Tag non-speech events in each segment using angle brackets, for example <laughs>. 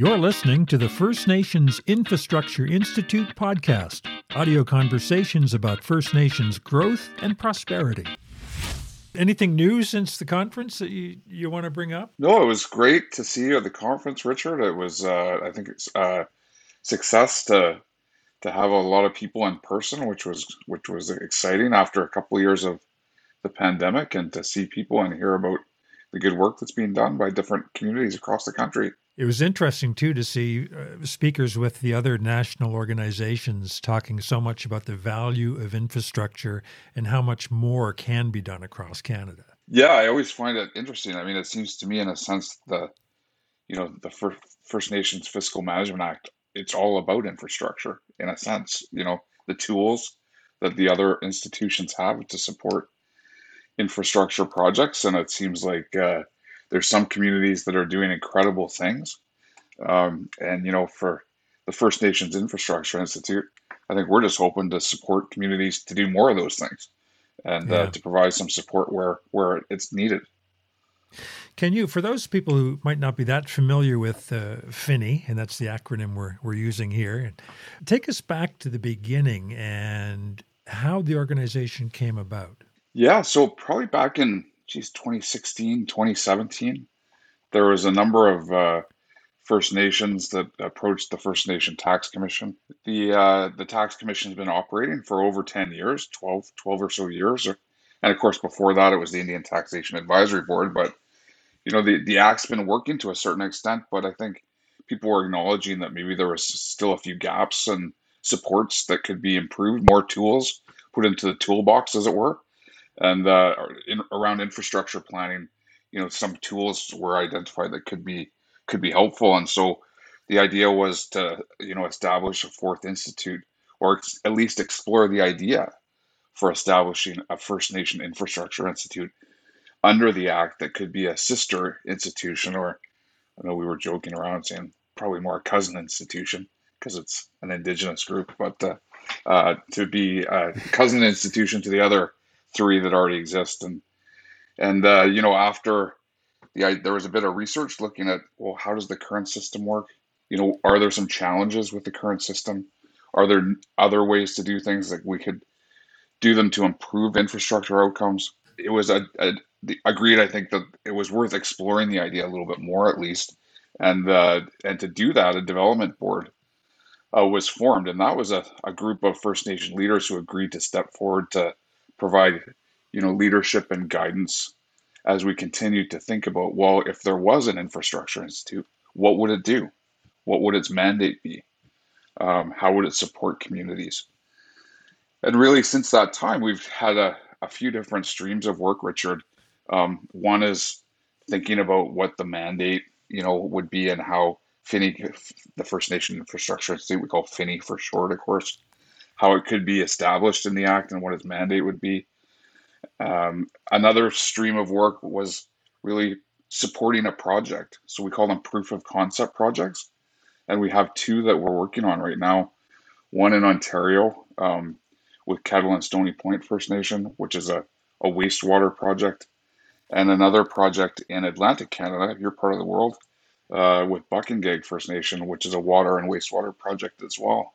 You're listening to the First Nations Infrastructure Institute podcast, audio conversations about First Nations growth and prosperity. Anything new since the conference that you, you want to bring up? No, it was great to see you at the conference, Richard. It was, uh, I think, it's uh, success to to have a lot of people in person, which was which was exciting after a couple of years of the pandemic, and to see people and hear about the good work that's being done by different communities across the country. It was interesting too to see uh, speakers with the other national organizations talking so much about the value of infrastructure and how much more can be done across Canada. Yeah, I always find it interesting. I mean, it seems to me, in a sense, the you know the First, First Nations Fiscal Management Act. It's all about infrastructure, in a sense. You know, the tools that the other institutions have to support infrastructure projects, and it seems like. Uh, there's some communities that are doing incredible things. Um, and, you know, for the First Nations Infrastructure Institute, I think we're just hoping to support communities to do more of those things and uh, yeah. uh, to provide some support where, where it's needed. Can you, for those people who might not be that familiar with uh, FINI, and that's the acronym we're, we're using here, take us back to the beginning and how the organization came about? Yeah, so probably back in geez, 2016, 2017, there was a number of uh, First Nations that approached the First Nation Tax Commission. The uh, the Tax Commission has been operating for over 10 years, 12, 12 or so years. And of course, before that, it was the Indian Taxation Advisory Board. But, you know, the, the Act's been working to a certain extent, but I think people were acknowledging that maybe there was still a few gaps and supports that could be improved, more tools put into the toolbox, as it were and uh, in, around infrastructure planning, you know, some tools were identified that could be could be helpful, and so the idea was to you know establish a fourth institute, or ex- at least explore the idea for establishing a First Nation infrastructure institute under the act that could be a sister institution, or I know we were joking around saying probably more a cousin institution because it's an indigenous group, but uh, uh, to be a cousin institution to the other three that already exist. And and uh, you know, after the there was a bit of research looking at well, how does the current system work? You know, are there some challenges with the current system? Are there other ways to do things that we could do them to improve infrastructure outcomes? It was a, a agreed. I think that it was worth exploring the idea a little bit more, at least, and uh, and to do that, a development board uh, was formed, and that was a, a group of First Nation leaders who agreed to step forward to provide you know leadership and guidance as we continue to think about well if there was an infrastructure institute what would it do? What would its mandate be? Um, how would it support communities? And really since that time we've had a, a few different streams of work richard. Um, one is thinking about what the mandate you know would be and how FINI, the First Nation Infrastructure Institute, we call FINI for short, of course, how it could be established in the act and what its mandate would be. Um, another stream of work was really supporting a project. So we call them proof of concept projects. And we have two that we're working on right now. One in Ontario um, with Kettle and Stony Point First Nation, which is a, a wastewater project, and another project in Atlantic Canada, your part of the world, uh, with Paqtnkek First Nation, which is a water and wastewater project as well.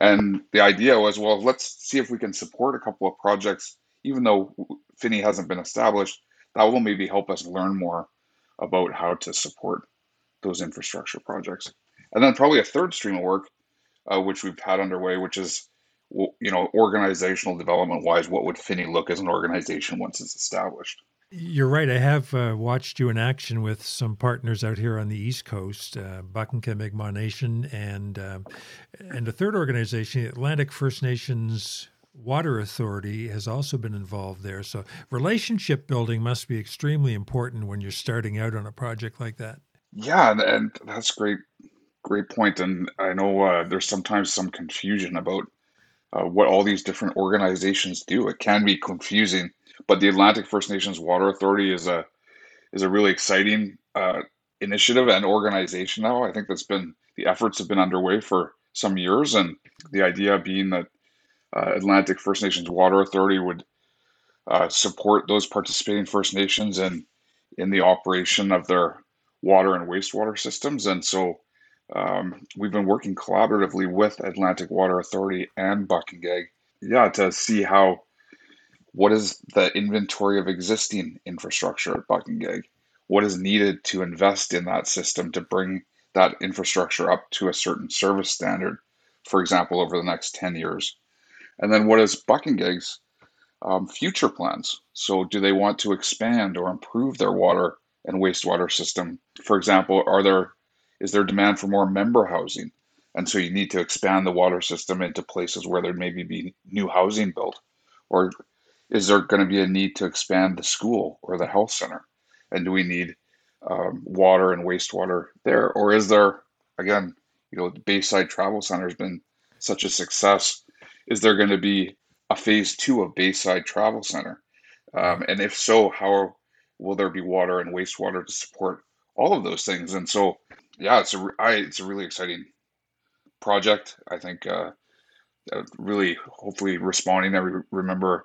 And the idea was, well, let's see if we can support a couple of projects, even though FINI hasn't been established. That will maybe help us learn more about how to support those infrastructure projects. And then probably a third stream of work, uh, which we've had underway, which is, you know, organizational development wise, what would FINI look as an organization once it's established? You're right. I have uh, watched you in action with some partners out here on the East Coast, uh, Paqtnkek Mi'kmaq Nation, and uh, and a third organization, the Atlantic First Nations Water Authority, has also been involved there. So relationship building must be extremely important when you're starting out on a project like that. Yeah, and, and that's great, great point. And I know uh, there's sometimes some confusion about uh, what all these different organizations do. It can be confusing but the Atlantic First Nations Water Authority is a is a really exciting uh, initiative and organization now. I think that's been the efforts have been underway for some years, and the idea being that uh, Atlantic First Nations Water Authority would uh, support those participating First Nations in in the operation of their water and wastewater systems, and so um, we've been working collaboratively with Atlantic Water Authority and Paqtnkek, yeah, to see how what is the inventory of existing infrastructure at Paqtnkek? What is needed to invest in that system to bring that infrastructure up to a certain service standard, for example, over the next 10 years? And then what is Paqtnkek's um, future plans? So, do they want to expand or improve their water and wastewater system? For example, are there is there demand for more member housing? And so you need to expand the water system into places where there maybe be new housing built. Or is there going to be a need to expand the school or the health center? And do we need um, water and wastewater there? Or is there, again, you know, the Bayside Travel Center has been such a success. Is there going to be a phase two of Bayside Travel Center? Um, and if so, how will there be water and wastewater to support all of those things? And so yeah, it's a I, it's a really exciting project. I think uh, uh, really hopefully responding. I re- remember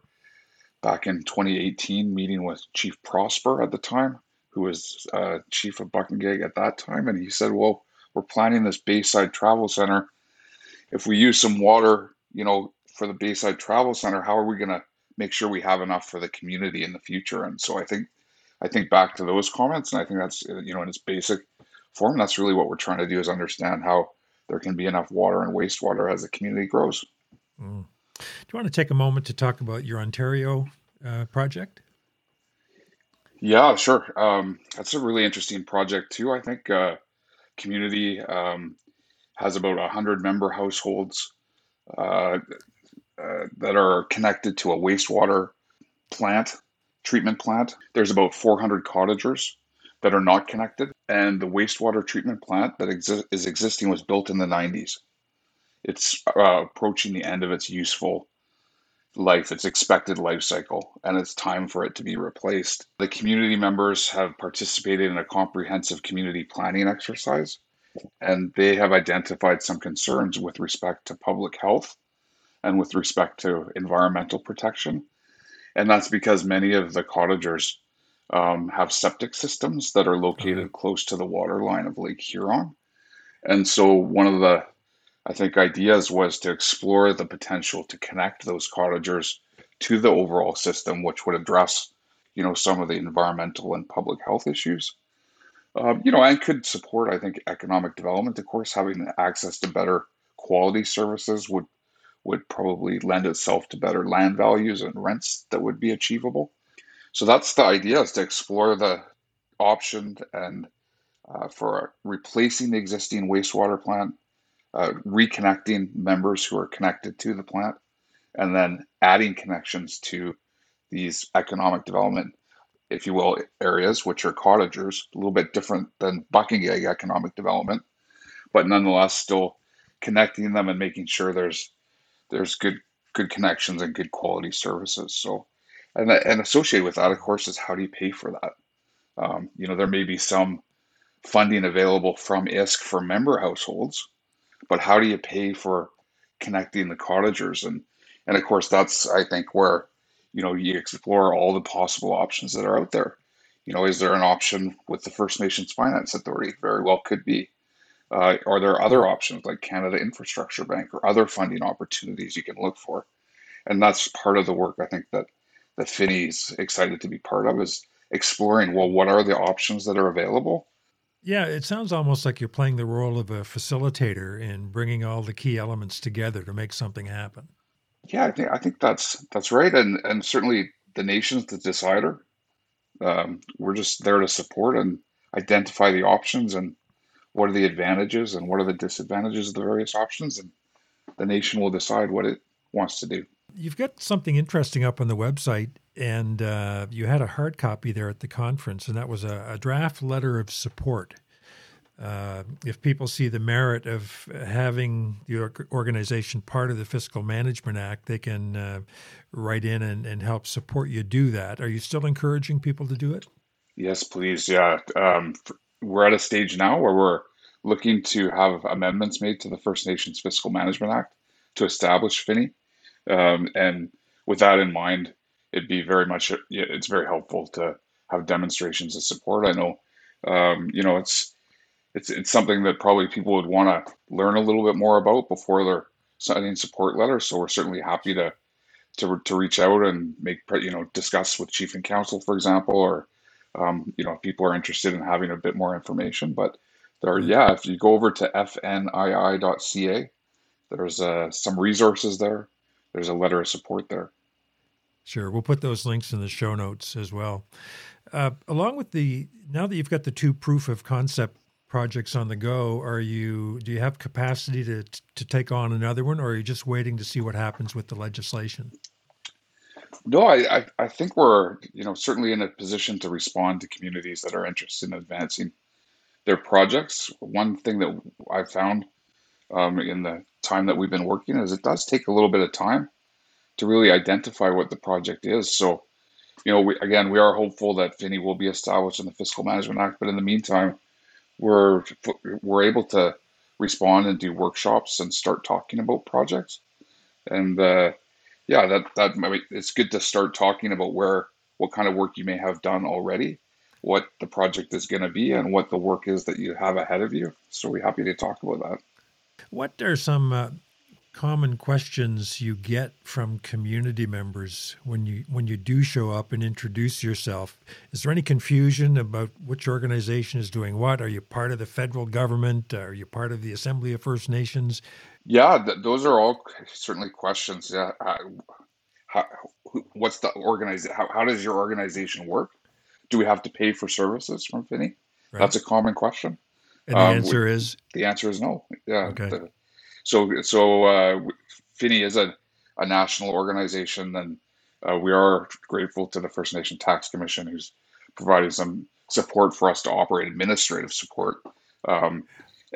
back in 2018 meeting with Chief Prosper at the time, who was uh, chief of Paqtnkek at that time, and he said, "Well, we're planning this Bayside Travel Center. If we use some water, you know, for the Bayside Travel Center, how are we going to make sure we have enough for the community in the future?" And so I think I think back to those comments, and I think that's you know in its basic form. That's really what we're trying to do is understand how there can be enough water and wastewater as the community grows. Mm. Do you want to take a moment to talk about your Ontario uh, project? Yeah, sure. Um, that's a really interesting project too. I think uh, community um, has about hundred member households uh, uh, that are connected to a wastewater plant, treatment plant. There's about 400 cottagers that are not connected. And the wastewater treatment plant that exi- is existing was built in the 90s. It's uh, approaching the end of its useful life, its expected life cycle, and it's time for it to be replaced. The community members have participated in a comprehensive community planning exercise, and they have identified some concerns with respect to public health and with respect to environmental protection. And that's because many of the cottagers um, have septic systems that are located close to the water line of Lake Huron. And so one of the I think ideas was to explore the potential to connect those cottagers to the overall system, which would address, you know, some of the environmental and public health issues. Um, you know, and could support, I think, economic development. Of course, having access to better quality services would would probably lend itself to better land values and rents that would be achievable. So that's the idea is to explore the option and uh, for replacing the existing wastewater plant, uh, reconnecting members who are connected to the plant, and then adding connections to these economic development, if you will, areas, which are cottagers, a little bit different than Paqtnkek economic development, but nonetheless still connecting them and making sure there's there's good good connections and good quality services. So and, and associated with that, of course, is how do you pay for that? Um, you know, there may be some funding available from ISC for member households, but how do you pay for connecting the cottagers? And and of course, that's I think where you know you explore all the possible options that are out there. You know, is there an option with the First Nations Finance Authority? Very well, could be. Uh, are there other options like Canada Infrastructure Bank or other funding opportunities you can look for? And that's part of the work I think that that Finney's excited to be part of is exploring well what are the options that are available yeah it sounds almost like you're playing the role of a facilitator in bringing all the key elements together to make something happen. Yeah i think i think that's that's right. And and certainly the nation's the decider. Um, we're just there to support and identify the options and what are the advantages and what are the disadvantages of the various options. And the nation will decide what it wants to do You've got something interesting up on the website, and uh, you had a hard copy there at the conference, and that was a, a draft letter of support. Uh, if people see the merit of having the organization part of the Fiscal Management Act, they can uh, write in and, and, help support you do that. Are you still encouraging people to do it? Yes, please. Yeah. Um, we're at a stage now where we're looking to have amendments made to the First Nations Fiscal Management Act to establish Finney. Um, and with that in mind, it'd be very much it's very helpful to have demonstrations of support. I know, um, you know, it's it's it's something that probably people would want to learn a little bit more about before they're signing support letters. So we're certainly happy to to to reach out and make you know discuss with chief and council, for example, or um, you know if people are interested in having a bit more information. But there, yeah, if you go over to fnii.ca, there's uh, some resources there. There's a letter of support there. Sure, we'll put those links in the show notes as well. Uh, along with the now that you've got the two proof of concept projects on the go, are you do you have capacity to to take on another one, or are you just waiting to see what happens with the legislation? No, I, I, I think we're you know certainly in a position to respond to communities that are interested in advancing their projects. One thing that I found um, in the time that we've been working is it does take a little bit of time to really identify what the project is. So, you know, we, again, we are hopeful that FINI will be established in the Fiscal Management Act, but in the meantime, we're we're able to respond and do workshops and start talking about projects. And uh, yeah, that that it's good to start talking about where what kind of work you may have done already, what the project is going to be, and what the work is that you have ahead of you. So we're happy to talk about that. What are some uh, common questions you get from community members when you when you do show up and introduce yourself? Is there any confusion about which organization is doing what? Are you part of the federal government? Are you part of the Assembly of First Nations? Yeah, th- those are all certainly questions. Yeah, uh, how, what's the organization? How, how does your organization work? Do we have to pay for services from FINI? Right. That's a common question. And the um, answer we, is the answer is no. Yeah. Okay. The, so so uh, FINI is a, a national organization, and uh, we are grateful to the First Nation Tax Commission, who's providing some support for us to operate administrative support. Um,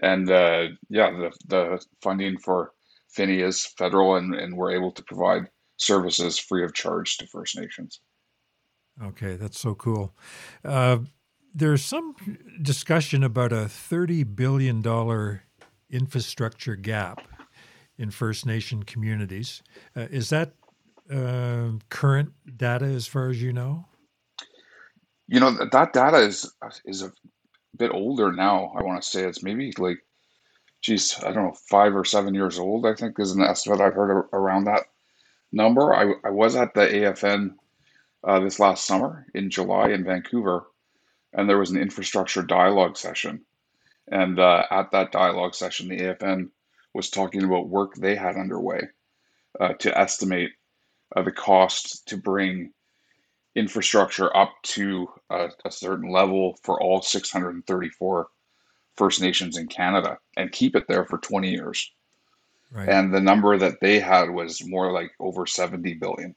and uh, yeah, the the funding for Finney is federal, and, and we're able to provide services free of charge to First Nations. Okay, that's so cool. Uh, there's some discussion about a $30 billion infrastructure gap in First Nation communities. Uh, is that uh, current data as far as you know? You know, that data is is a bit older now. I want to say it's maybe like, geez, I don't know, five or seven years old, I think is an estimate I've heard around that number. I, I was at the AFN uh, this last summer in July in Vancouver, and there was an infrastructure dialogue session and uh, at that dialogue session, the AFN was talking about work they had underway uh, to estimate uh, the cost to bring infrastructure up to a, a, certain level for all 634 First Nations in Canada and keep it there for 20 years. Right. And the number that they had was more like over 70 billion.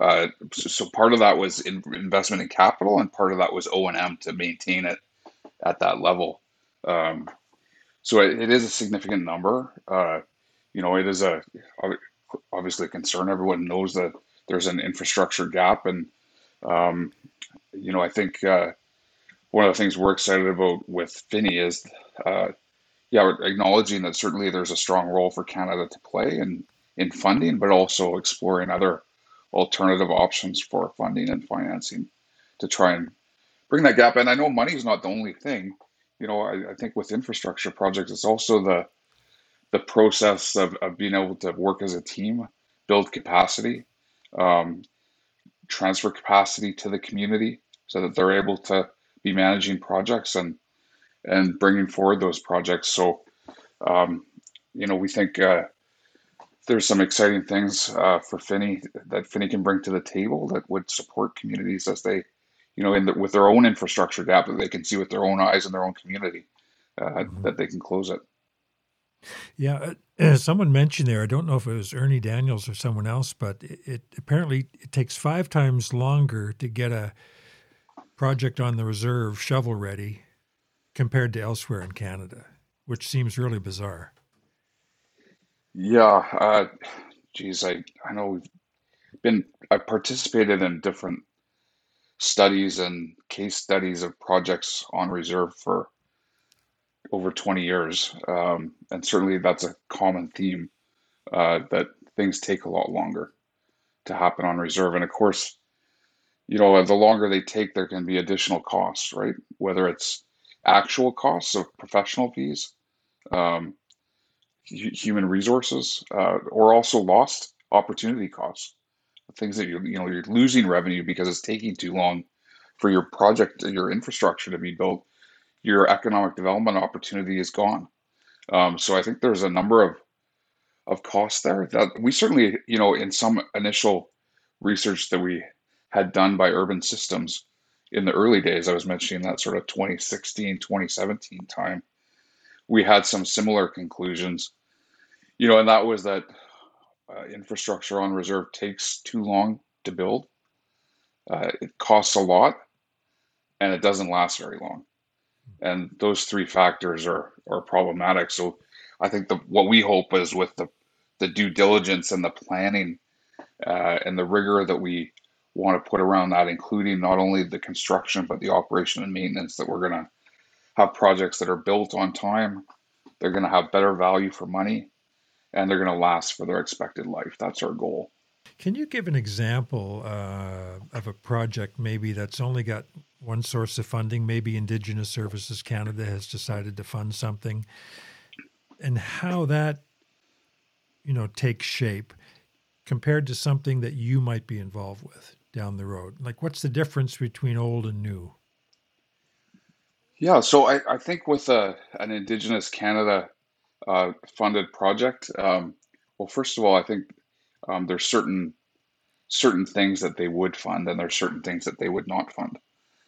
Uh, so, part of that was in investment in capital, and part of that was O and M to maintain it at that level. Um, so it, it is a significant number. Uh, you know, it is a obviously a concern. Everyone knows that there's an infrastructure gap, and um, you know, I think uh, one of the things we're excited about with FINI is, uh, yeah, acknowledging that certainly there's a strong role for Canada to play in in funding, but also exploring other alternative options for funding and financing to try and bring that gap. And I know money is not the only thing you know, I, I, think with infrastructure projects, it's also the the process of, of being able to work as a team, build capacity, um, transfer capacity to the community, so that they're able to be managing projects and and bringing forward those projects. So, um, you know, we think uh, there's some exciting things uh, for FINI that FINI can bring to the table that would support communities as they you know, in the, with their own infrastructure gap that they can see with their own eyes in their own community, uh, mm-hmm. that they can close it. Yeah, uh, someone mentioned there. I don't know if it was Ernie Daniels or someone else, but it, it apparently it takes five times longer to get a project on the reserve shovel ready compared to elsewhere in Canada, which seems really bizarre. Yeah, uh, geez, I I know we've been I participated in different studies and case studies of projects on reserve for over 20 years. Um, and certainly that's a common theme uh, that things take a lot longer to happen on reserve. And of course, you know, the longer they take, there can be additional costs, right? Whether it's actual costs of professional fees, um, human resources, uh, or also lost opportunity costs. Things that you you know you're losing revenue because it's taking too long for your project, your infrastructure to be built. Your economic development opportunity is gone. Um, so I think there's a number of of costs there that we certainly, you know, in some initial research that we had done by Urban Systems in the early days, I was mentioning that sort of 2016, 2017 time, we had some similar conclusions, you know, and that was that uh, infrastructure on reserve takes too long to build. Uh, it costs a lot and it doesn't last very long. And those three factors are, are problematic. So I think the, what we hope is with the, the due diligence and the planning uh, and the rigor that we want to put around that, including not only the construction, but the operation and maintenance, that we're going to have projects that are built on time. They're going to have better value for money and they're going to last for their expected life. That's our goal. Can you give an example uh, of a project maybe that's only got one source of funding? Maybe Indigenous Services Canada has decided to fund something, and how that you know takes shape compared to something that you might be involved with down the road? Like, what's the difference between old and new? Yeah, so I, I think with a, an Indigenous Canada uh, funded project, um, well, first of all, I think um, there's certain certain things that they would fund, and there's certain things that they would not fund.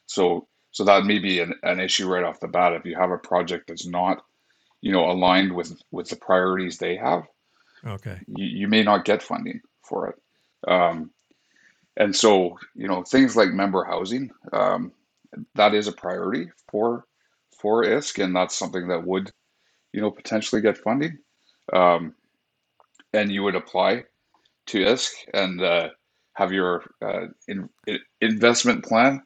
So, so that may be an, an issue right off the bat. If you have a project that's not, you know, aligned with with the priorities they have, okay, you, you may not get funding for it. Um, and so, you know, things like member housing, um, that is a priority for for ISC, and that's something that would, you know, potentially get funding. Um, and you would apply to ISC and uh, have your uh, in, in investment plan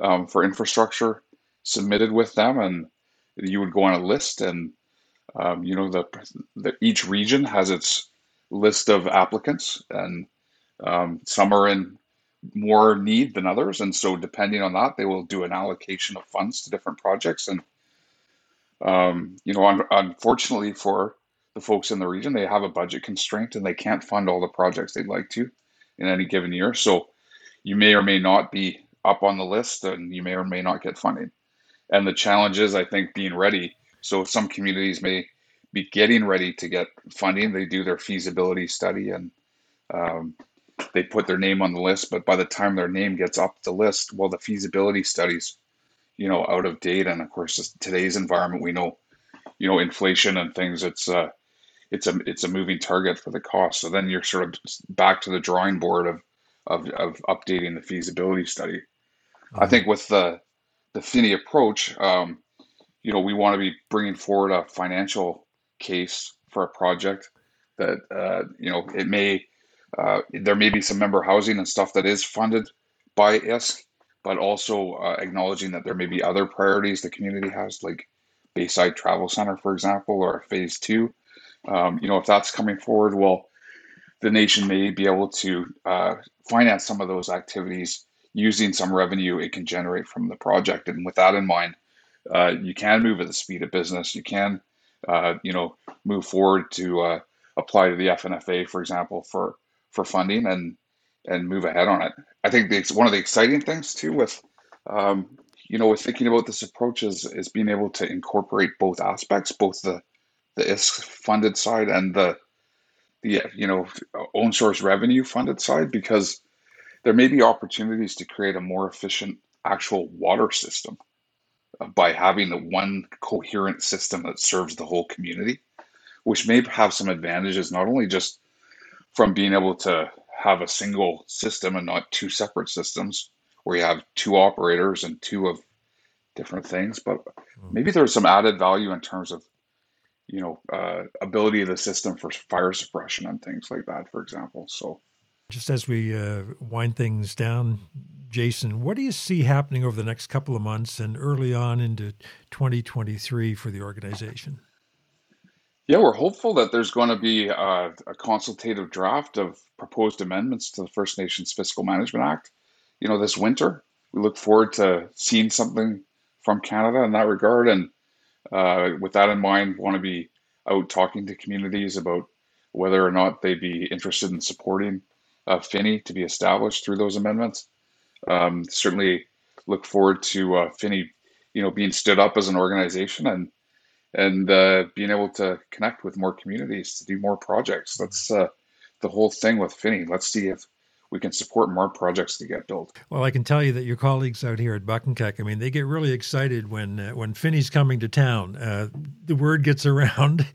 um, for infrastructure submitted with them, and you would go on a list, and um, you know the, the each region has its list of applicants, and um, some are in more need than others. And so, depending on that, they will do an allocation of funds to different projects. And, um, you know, un- unfortunately for the folks in the region, they have a budget constraint and they can't fund all the projects they'd like to in any given year. So, you may or may not be up on the list and you may or may not get funding. And the challenge is, I think, being ready. So, some communities may be getting ready to get funding. They do their feasibility study and um, they put their name on the list, but by the time their name gets up the list, well, the feasibility studies, you know, out of date, and of course, today's environment, we know, you know, inflation and things. It's uh, it's a it's a moving target for the cost. So then you're sort of back to the drawing board of of, of updating the feasibility study. Mm-hmm. I think with the the Finny approach, um, you know, we want to be bringing forward a financial case for a project that uh, you know it may uh, there may be some member housing and stuff that is funded by ISC, but also uh, acknowledging that there may be other priorities the community has, like Bayside Travel Center, for example, or Phase Two. Um, you know, if that's coming forward, well, the nation may be able to uh, finance some of those activities using some revenue it can generate from the project. And with that in mind, uh, you can move at the speed of business. You can, uh, you know, move forward to uh, apply to the FNFA, for example, for for funding and and move ahead on it. I think one of the exciting things too with um, you know with thinking about this approach is is being able to incorporate both aspects, both the the ISC funded side and the the you know own source revenue funded side because there may be opportunities to create a more efficient actual water system by having the one coherent system that serves the whole community which may have some advantages not only just from being able to have a single system and not two separate systems where you have two operators and two of different things. But hmm. maybe there's some added value in terms of you know uh, ability of the system for fire suppression and things like that for example. So just as we uh, wind things down jason what do you see happening over the next couple of months and early on into 2023 for the organization yeah, we're hopeful that there's going to be a, a, consultative draft of proposed amendments to the First Nations Fiscal Management Act, you know, this winter. We look forward to seeing something from Canada in that regard. And uh, with that in mind, want to be out talking to communities about whether or not they'd be interested in supporting uh, Finny to be established through those amendments. Um, certainly look forward to uh, Finny, you know, being stood up as an organization and and uh, being able to connect with more communities to do more projects. That's uh, the whole thing with Finney. Let's see if we can support more projects to get built. Well, I can tell you that your colleagues out here at Paqtnkek, I mean, they get really excited when uh, when Finny's coming to town. Uh, the word gets <laughs> around.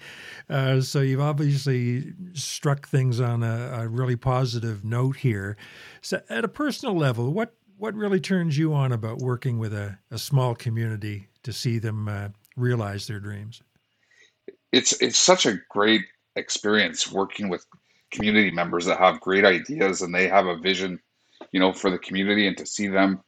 Uh, so you've obviously struck things on a, a, really positive note here. So, at a personal level, what what really turns you on about working with a, a small community to see them uh, realize their dreams? It's it's such a great experience working with community members that have great ideas and they have a vision, you know, for the community and to see them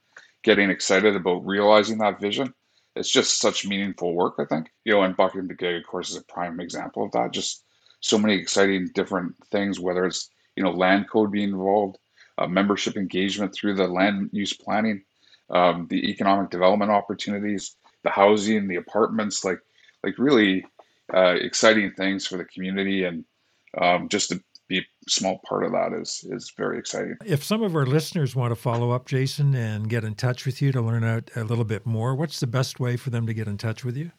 getting excited about realizing that vision. It's just such meaningful work, I think. You know, and Paqtnkek, of course, is a prime example of that. Just so many exciting different things, whether it's, you know, land code being involved, uh, membership engagement through the land use planning, um, the economic development opportunities, the housing, the apartments, like like really uh, exciting things for the community and um, just to be a small part of that is is very exciting. If some of our listeners want to follow up, Jason, and get in touch with you to learn out a little bit more, what's the best way for them to get in touch with you?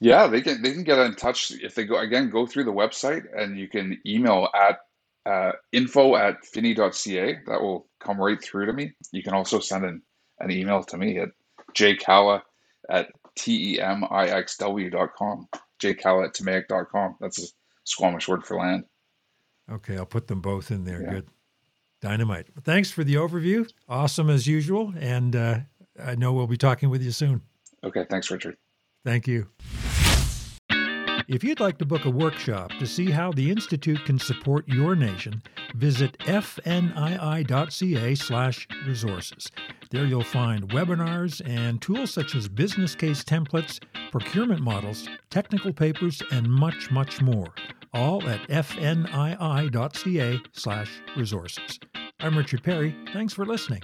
Yeah, they can they can get in touch if they go again go through the website and you can email at uh, info at fnii.ca. That will come right through to me. You can also send an, an email to me at jcalla at temixw.com. jcalla at temixw.com. That's a Squamish word for land. Okay, I'll put them both in there. Yeah. Good. Dynamite. Thanks for the overview. Awesome as usual. And uh, I know we'll be talking with you soon. Okay. Thanks, Richard. Thank you. If you'd like to book a workshop to see how the Institute can support your nation, visit fnii.ca/resources. There you'll find webinars and tools such as business case templates, procurement models, technical papers, and much, much more all at fnii.ca slash resources. I'm Richard Perry. Thanks for listening.